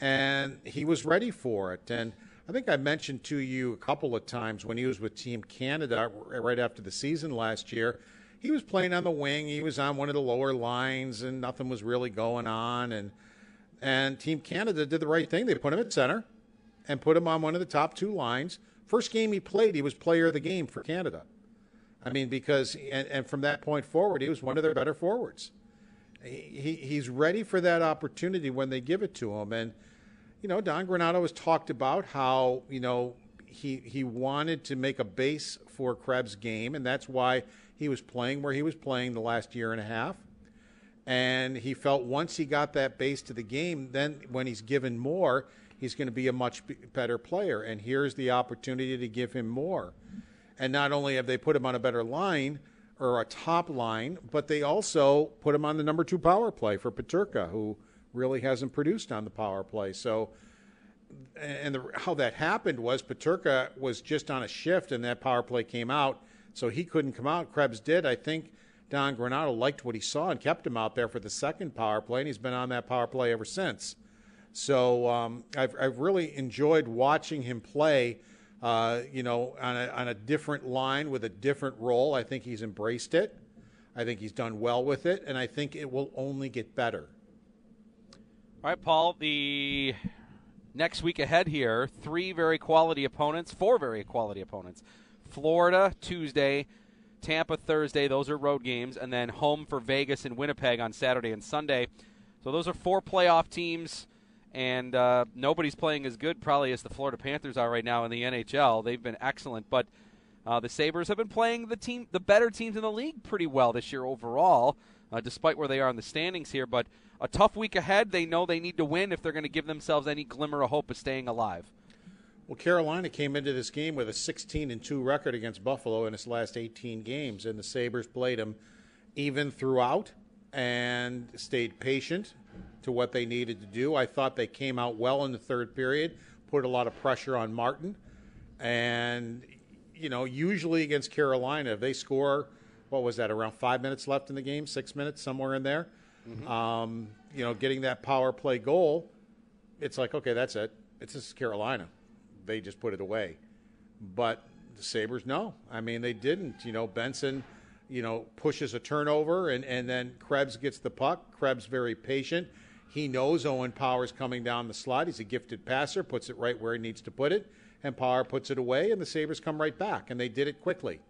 [SPEAKER 6] and he was ready for it. And I think I mentioned to you a couple of times when he was with Team Canada right after the season last year. He was playing on the wing. He was on one of the lower lines, and nothing was really going on. And and Team Canada did the right thing. They put him at center, and put him on one of the top two lines First game he played, he was player of the game for Canada. I mean, because and, and from that point forward, he was one of their better forwards. He, he's ready for that opportunity when they give it to him. And you know, Don Granato has talked about how you know he he wanted to make a base for Krebs' game, and that's why he was playing where he was playing the last year and a half. And he felt once he got that base to the game, then when he's given more, he's going to be a much better player. And here's the opportunity to give him more. And not only have they put him on a better line or a top line, but they also put him on the number two power play for Peterka, who really hasn't produced on the power play. So, and the, how that happened was Peterka was just on a shift, and that power play came out, so he couldn't come out. Krebs did. I think Don Granato liked what he saw and kept him out there for the second power play, and he's been on that power play ever since. So um, I've, I've really enjoyed watching him play. Uh, you know, on a, on a different line with a different role. I think he's embraced it. I think he's done well with it, and I think it will only get better.
[SPEAKER 4] All right, Paul. The next week ahead here, three very quality opponents, four very quality opponents. Florida Tuesday, Tampa Thursday. Those are road games, and then home for Vegas and Winnipeg on Saturday and Sunday. So those are four playoff teams and uh, nobody's playing as good probably as the Florida Panthers are right now in the NHL. They've been excellent, but uh, the Sabres have been playing the team, the better teams in the league, pretty well this year overall, uh, despite where they are in the standings here. But a tough week ahead. They know they need to win if they're going to give themselves any glimmer of hope of staying alive.
[SPEAKER 6] Well, Carolina came into this game with a 16 and 2 record against Buffalo in its last 18 games, and the Sabres played them even throughout and stayed patient to what they needed to do. I thought they came out well in the third period, put a lot of pressure on Martin. And, you know, usually against Carolina, if they score, what was that, around five minutes left in the game, six minutes, somewhere in there, mm-hmm. um, you know, getting that power play goal, it's like, okay, that's it. It's just Carolina. They just put it away. But the Sabres, no. I mean, they didn't. You know, Benson you know, pushes a turnover, and, and then Krebs gets the puck. Krebs very patient. He knows Owen Power's coming down the slot. He's a gifted passer, puts it right where he needs to put it, and Power puts it away, and the Sabres come right back, and they did it quickly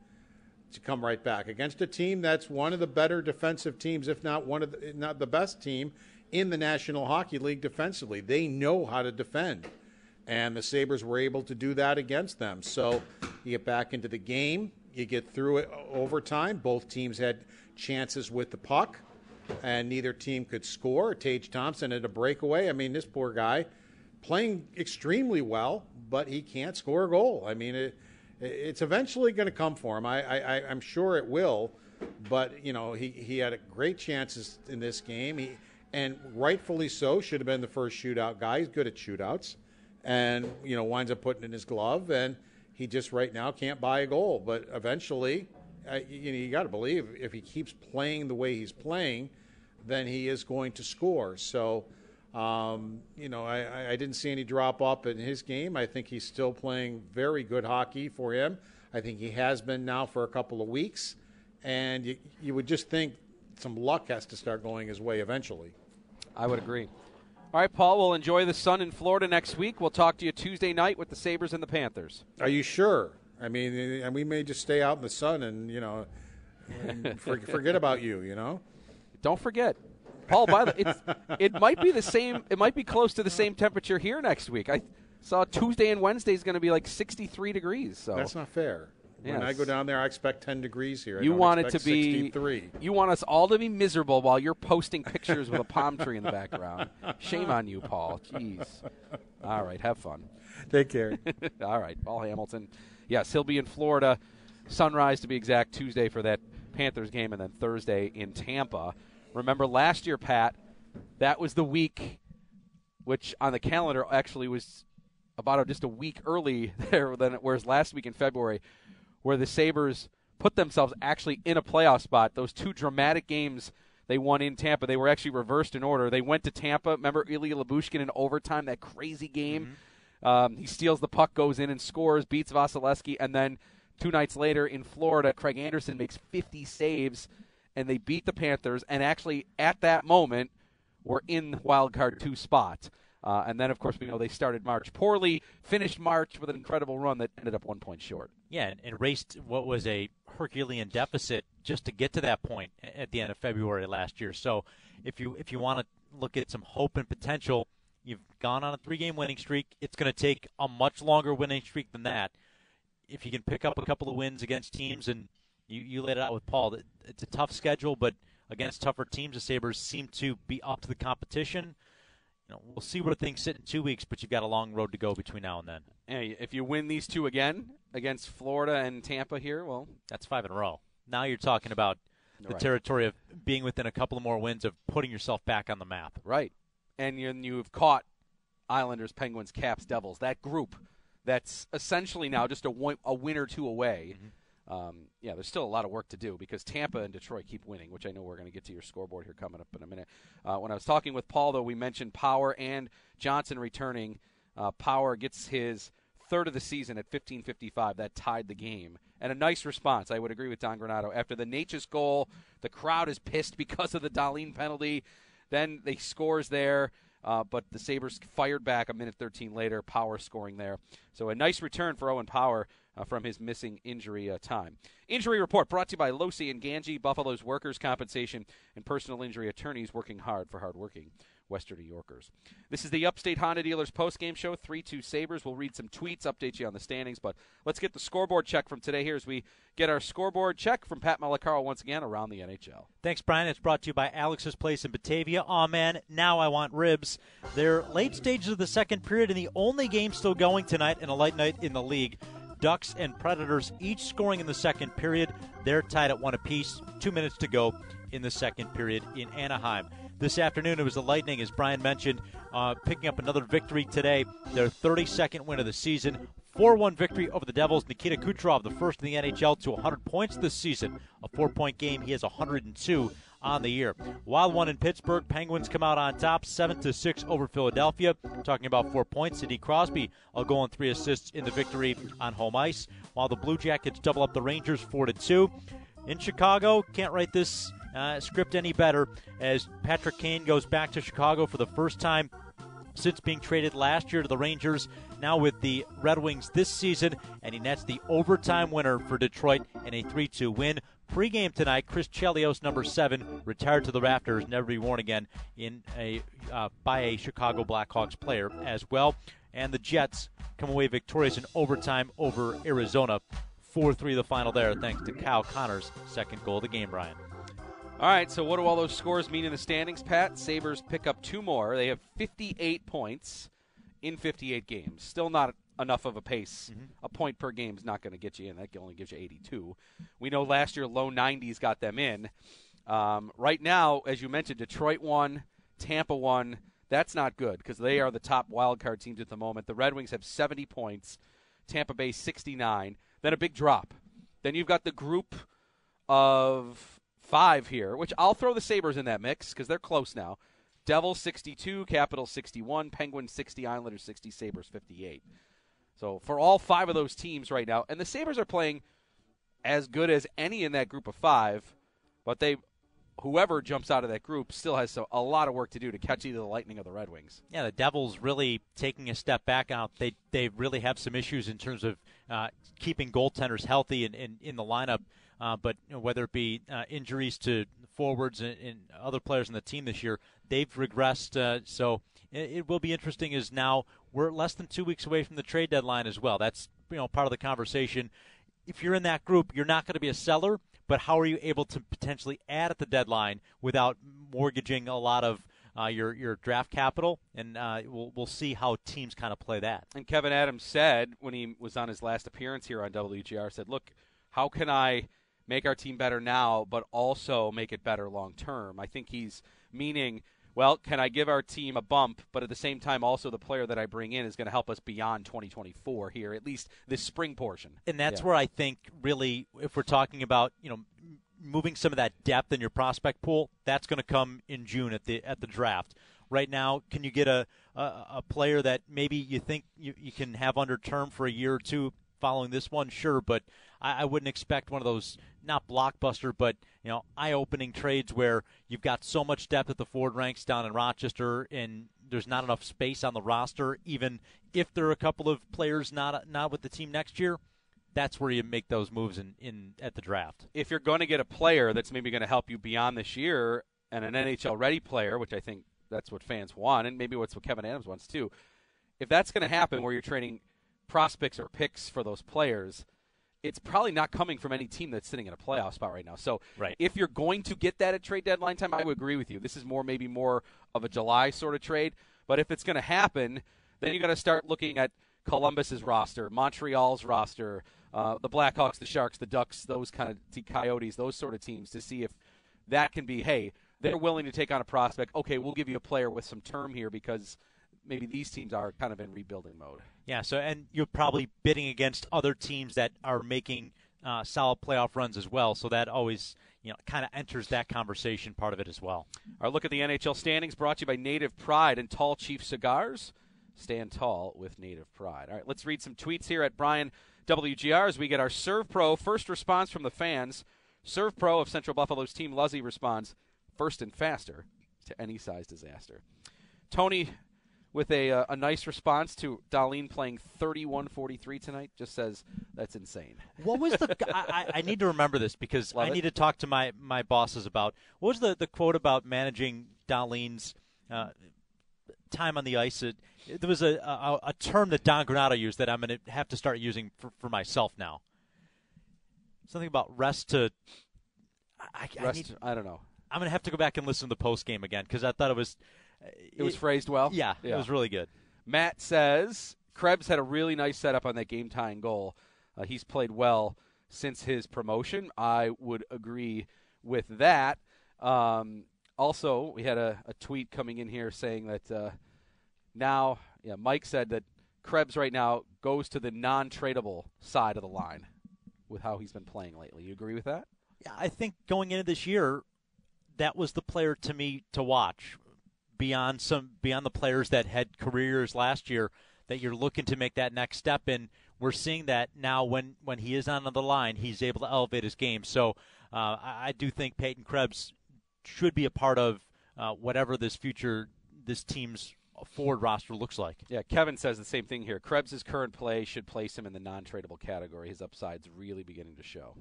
[SPEAKER 6] to come right back against a team that's one of the better defensive teams, if not one of the, not the best team in the National Hockey League defensively. They know how to defend, and the Sabres were able to do that against them. So you get back into the game, you get through it uh, overtime. Both teams had chances with the puck and neither team could score. Tage Thompson had a breakaway. I mean, this poor guy playing extremely well, but he can't score a goal. I mean, it, it's eventually going to come for him. I, I, I'm sure it will, but you know, he, he had great chances in this game. He and rightfully so should have been the first shootout guy. He's good at shootouts, and you know, winds up putting in his glove, and he just right now can't buy a goal. But eventually, you know, you got to believe if he keeps playing the way he's playing, then he is going to score. So, um, you know, I, I didn't see any drop off in his game. I think he's still playing very good hockey for him. I think he has been now for a couple of weeks, and you, you would just think some luck has to start going his way eventually.
[SPEAKER 4] I would agree. All right, Paul, we'll enjoy the sun in Florida next week. We'll talk to you Tuesday night with the Sabres and the Panthers.
[SPEAKER 6] Are you sure? I mean, and we may just stay out in the sun and you know, and forget about you. You know,
[SPEAKER 4] don't forget, Paul. By the it's, it might be the same. It might be close to the same temperature here next week. I saw Tuesday and Wednesday is going to be like 63 degrees. So
[SPEAKER 6] that's not fair. When yes. I go down there, I expect 10 degrees here. I
[SPEAKER 4] you want it to
[SPEAKER 6] be 63.
[SPEAKER 4] You want us all to be miserable while you're posting pictures with a palm tree in the background. Shame on you, Paul. Jeez. All right, have fun.
[SPEAKER 6] Take care.
[SPEAKER 4] all right, Paul Hamilton yes, he'll be in Florida, sunrise to be exact, Tuesday for that Panthers game, and then Thursday in Tampa. Remember last year, Pat, that was the week which on the calendar actually was about just a week early there than it was last week in February, where the Sabres put themselves actually in a playoff spot. Those two dramatic games they won in Tampa, they were actually reversed in order. They went to Tampa. Remember Ilya Lyubushkin in overtime, that crazy game. Mm-hmm um, he steals the puck, goes in and scores, beats Vasilevskiy, and then two nights later in Florida, Craig Anderson makes 50 saves, and they beat the Panthers. And actually, at that moment, were in wild card two spot. Uh, and then, of course, we know they started March poorly, finished March with an incredible run that ended up one point short.
[SPEAKER 5] Yeah, and, and raced what was a Herculean deficit just to get to that point at the end of February last year. So, if you if you want to look at some hope and potential, you've gone on a three-game winning streak. It's going to take a much longer winning streak than that. If you can pick up a couple of wins against teams, and you you laid it out with Paul, it's a tough schedule, but against tougher teams, the Sabres seem to be up to the competition you know, we'll see where things sit in two weeks, but you've got a long road to go between now and then.
[SPEAKER 4] Hey, if you win these two again against Florida and Tampa here, well,
[SPEAKER 5] that's five in a row. Now you're talking about the
[SPEAKER 4] Right.
[SPEAKER 5] territory of being within a couple of more wins of putting yourself back on the map.
[SPEAKER 4] Right. And you, you've caught Islanders, Penguins, Caps, Devils. That group that's essentially now just a, win, a win or two away. Mm-hmm. Um, yeah, there's still a lot of work to do because Tampa and Detroit keep winning, which I know we're going to get to your scoreboard here coming up in a minute. Uh, when I was talking with Paul, though, we mentioned Power and Johnson returning. Uh, Power gets his third of the season at 15:55. That tied the game, and a nice response. I would agree with Don Granato after the Necas goal. The crowd is pissed because of the Dahlin penalty. Then they scores there. Uh, but the Sabres fired back a minute 13 later, Power scoring there. So a nice return for Owen Power uh, from his missing injury uh, time. Injury report brought to you by Losi and Ganji, Buffalo's workers' compensation and personal injury attorneys working hard for hardworking Western New Yorkers. This is the Upstate Honda Dealers post-game show. 3-2 Sabres. We'll read some tweets, update you on the standings, but let's get the scoreboard check from today here as we get our scoreboard check from Pat Malacaro once again around the NHL.
[SPEAKER 5] Thanks, Brian. It's brought to you by Alex's Place in Batavia. Aw, man, now I want ribs. They're late stages of the second period, and the only game still going tonight in a light night in the league. Ducks and Predators each scoring in the second period. They're tied at one apiece. Two minutes to go in the second period in Anaheim. This afternoon, it was the Lightning, as Brian mentioned, uh, picking up another victory today. Their 32nd win of the season. 4 1 victory over the Devils. Nikita Kucherov, the first in the NHL to 100 points this season. A four point game. He has 102 on the year. Wild one in Pittsburgh. Penguins come out on top, 7 to 6 over Philadelphia. Talking about four points. Sidney Crosby, a goal and three assists in the victory on home ice. While the Blue Jackets double up the Rangers 4 to 2. In Chicago, can't write this uh, script any better as Patrick Kane goes back to Chicago for the first time since being traded last year to the Rangers. Now with the Red Wings this season, and he nets the overtime winner for Detroit in a 3 2 win. Pre-game tonight, Chris Chelios, number seven, retired to the Raptors, never be worn again in a uh, by a Chicago Blackhawks player as well. And the Jets come away victorious in overtime over Arizona, 4-3 the final there, thanks to Kyle Connor's second goal of the game. Brian.
[SPEAKER 4] All right, so what do all those scores mean in the standings, Pat? Sabres pick up two more. They have 58 points in 58 games. Still not enough of a pace. A point per game is not going to get you in. That only gives you 82. We know last year low 90s got them in. Um, right now, as you mentioned, Detroit won, Tampa won. That's not good because they are the top wild card teams at the moment. The Red Wings have 70 points, Tampa Bay 69. Then a big drop. Then you've got the group of five here, which I'll throw the Sabres in that mix because they're close now. Devils 62, Capitals 61, Penguins 60, Islanders 60, Sabres 58. So for all five of those teams right now, and the Sabres are playing as good as any in that group of five, but they whoever jumps out of that group still has a lot of work to do to catch either the Lightning or the Red Wings.
[SPEAKER 5] Yeah, the Devils really taking a step back out. They they really have some issues in terms of uh, keeping goaltenders healthy in, in, in the lineup. Uh, but you know, whether it be uh, injuries to forwards and, and, other players in the team this year, they've regressed. Uh, so it, it, will be interesting. As now we're less than two weeks away from the trade deadline as well. That's you know part of the conversation. If you're in that group, you're not going to be a seller. But how are you able to potentially add at the deadline without mortgaging a lot of uh, your your draft capital, and uh, we'll we'll see how teams kind of play that.
[SPEAKER 4] And Kevyn Adams said when he was on his last appearance here on WGR, said, "Look, how can I make our team better now, but also make it better long term?" I think he's meaning. Well, can I give our team a bump, but at the same time, also the player that I bring in is going to help us beyond 2024 here, at least this spring portion.
[SPEAKER 5] And that's
[SPEAKER 4] Yeah.
[SPEAKER 5] where I think, really, if we're talking about, you know, moving some of that depth in your prospect pool, that's going to come in June at the at the draft. Right now, can you get a a, a player that maybe you think you, you can have under term for a year or two following this one? Sure, but I, I wouldn't expect one of those not blockbuster, but you know, eye-opening trades where you've got so much depth at the forward ranks down in Rochester and there's not enough space on the roster, even if there are a couple of players not not with the team next year. That's where you make those moves in, in at the draft.
[SPEAKER 4] If you're going to get a player that's maybe going to help you beyond this year, and an NHL ready player, which I think that's what fans want, and maybe what's what Kevyn Adams wants too. If that's going to happen, where you're trading prospects or picks for those players, it's probably not coming from any team that's sitting in a playoff spot right now. So
[SPEAKER 5] right.
[SPEAKER 4] if you're going to get that at trade deadline time, I would agree with you. This is more maybe more of a July sort of trade. But if it's going to happen, then you got to start looking at Columbus's roster, Montreal's roster, uh, the Blackhawks, the Sharks, the Ducks, those kind of Coyotes, those sort of teams to see if that can be. Hey, they're willing to take on a prospect. Okay, we'll give you a player with some term here because maybe these teams are kind of in rebuilding mode.
[SPEAKER 5] Yeah. So, and you're probably bidding against other teams that are making uh, solid playoff runs as well. So that always, you know, kind of enters that conversation part of it as well.
[SPEAKER 4] Our look at the NHL standings brought to you by Native Pride and Tall Chief Cigars. Stand tall with Native Pride. All right, let's read some tweets here at Brian WGR as we get our Serve Pro first response from the fans. Serve Pro of Central Buffalo's team Luzzy responds first and faster to any size disaster. Tony with a, uh, a nice response to Dahlin playing 31-43 tonight. Just says that's insane.
[SPEAKER 5] What was the? I, I, need to remember this because
[SPEAKER 4] Love
[SPEAKER 5] I
[SPEAKER 4] it.
[SPEAKER 5] need to talk to my, my bosses about what was the, the quote about managing Dahlin's uh, time on the ice. It, there was a, a, a term that Don Granato used that I'm going to have to start using for, for myself now. Something about rest to. I, I,
[SPEAKER 4] Rest,
[SPEAKER 5] need,
[SPEAKER 4] I don't know.
[SPEAKER 5] I'm going to have to go back and listen to the post game again because I thought it was.
[SPEAKER 4] It was phrased well.
[SPEAKER 5] Yeah, it was really good.
[SPEAKER 4] Matt says Krebs had a really nice setup on that game tying goal. Uh, he's played well since his promotion. I would agree with that. Um, also, we had a, a, tweet coming in here saying that uh, now, yeah, Mike said that Krebs right now goes to the non tradable side of the line with how he's been playing lately. You agree with that?
[SPEAKER 5] Yeah, I think going into this year, that was the player to me to watch beyond some beyond the players that had careers last year that you're looking to make that next step. And we're seeing that now when when he is on the line he's able to elevate his game. So uh, I, I, do think Peyton Krebs should be a part of uh, whatever this future this team's forward roster looks like.
[SPEAKER 4] Yeah Kevin says the same thing here. Krebs' current play should place him in the non-tradable category. His upside's really beginning to show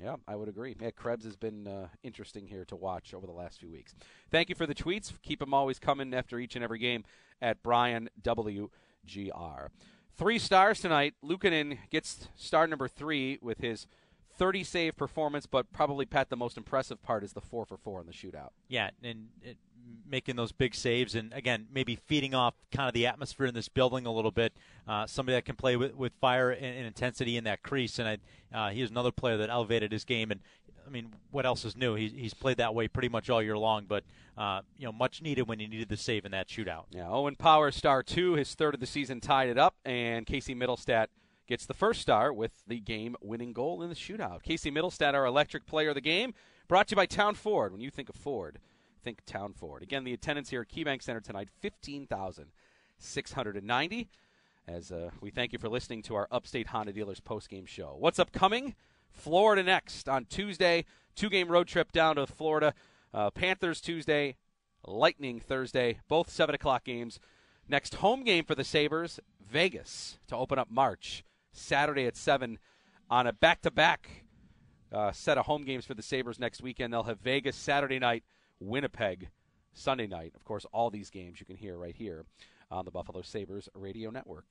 [SPEAKER 4] yeah, I would agree. Yeah, Krebs has been uh, interesting here to watch over the last few weeks. Thank you for the tweets. Keep them always coming after each and every game at Brian WGR. Three stars tonight. Luukkonen gets star number three with his 30 save performance, but probably Pat the most impressive part is the four for four in the shootout.
[SPEAKER 5] Yeah, and it, making those big saves, and again maybe feeding off kind of the atmosphere in this building a little bit. Uh, somebody that can play with, with fire and, and intensity in that crease, and I, uh, he another player that elevated his game. And I mean, what else is new? He's, he's played that way pretty much all year long, but uh, you know, much needed when he needed the save in that shootout.
[SPEAKER 4] Yeah, Owen Power star two, his third of the season, tied it up, and Casey Mittelstadt gets the first star with the game-winning goal in the shootout. Casey Mittelstadt, our electric player of the game, brought to you by Town Ford. When you think of Ford, think Town Ford. Again, the attendance here at KeyBank Center tonight, 15,690. As uh, we thank you for listening to our Upstate Honda Dealers post-game show. What's upcoming? Florida next on Tuesday. Two-game road trip down to Florida. Uh, Panthers Tuesday, Lightning Thursday. Both 7 o'clock games. Next home game for the Sabres, Vegas, to open up March. Saturday at 7 on a back-to-back uh, set of home games for the Sabres next weekend. They'll have Vegas Saturday night, Winnipeg Sunday night. Of course, all these games you can hear right here on the Buffalo Sabres Radio Network.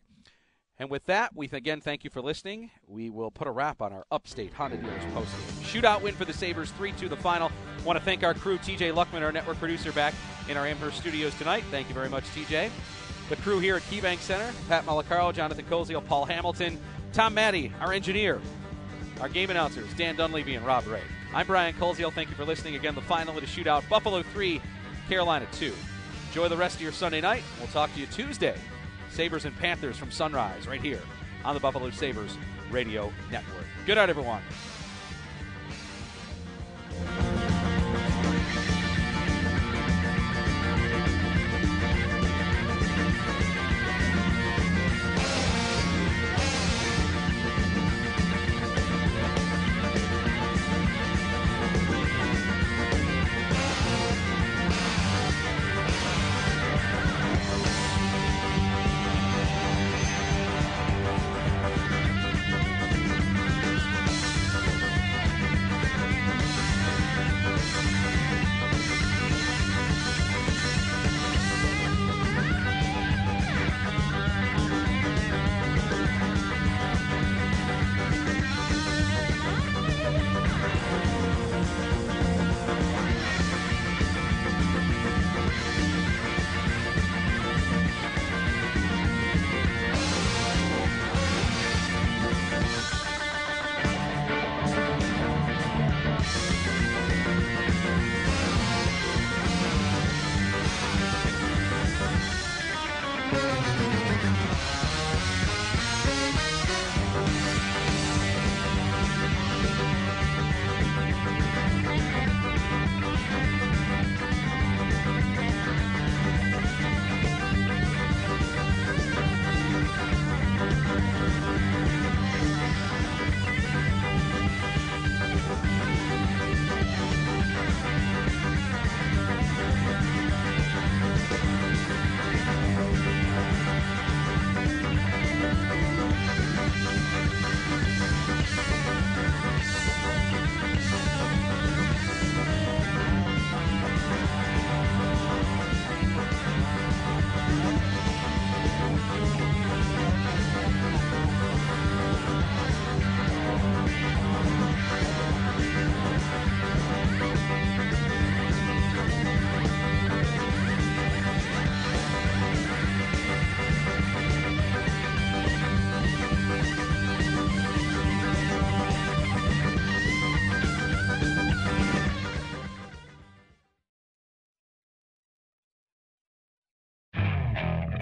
[SPEAKER 4] And with that, we again thank you for listening. We will put a wrap on our Upstate Honda Dealers postgame. Shootout win for the Sabres, 3 2 the final. Want to thank our crew, TJ Luckman, our network producer, back in our Amherst studios tonight. Thank you very much, TJ. The crew here at KeyBank Center Pat Malacaro, Jonathan Koziel, Paul Hamilton, Tom Maddie, our engineer, our game announcers, Dan Dunleavy and Rob Ray. I'm Brian Koziol. Thank you for listening. Again, the final of the shootout Buffalo 3, Carolina 2. Enjoy the rest of your Sunday night. We'll talk to you Tuesday. Sabres and Panthers from Sunrise, right here on the Buffalo Sabres Radio Network. Good night, everyone.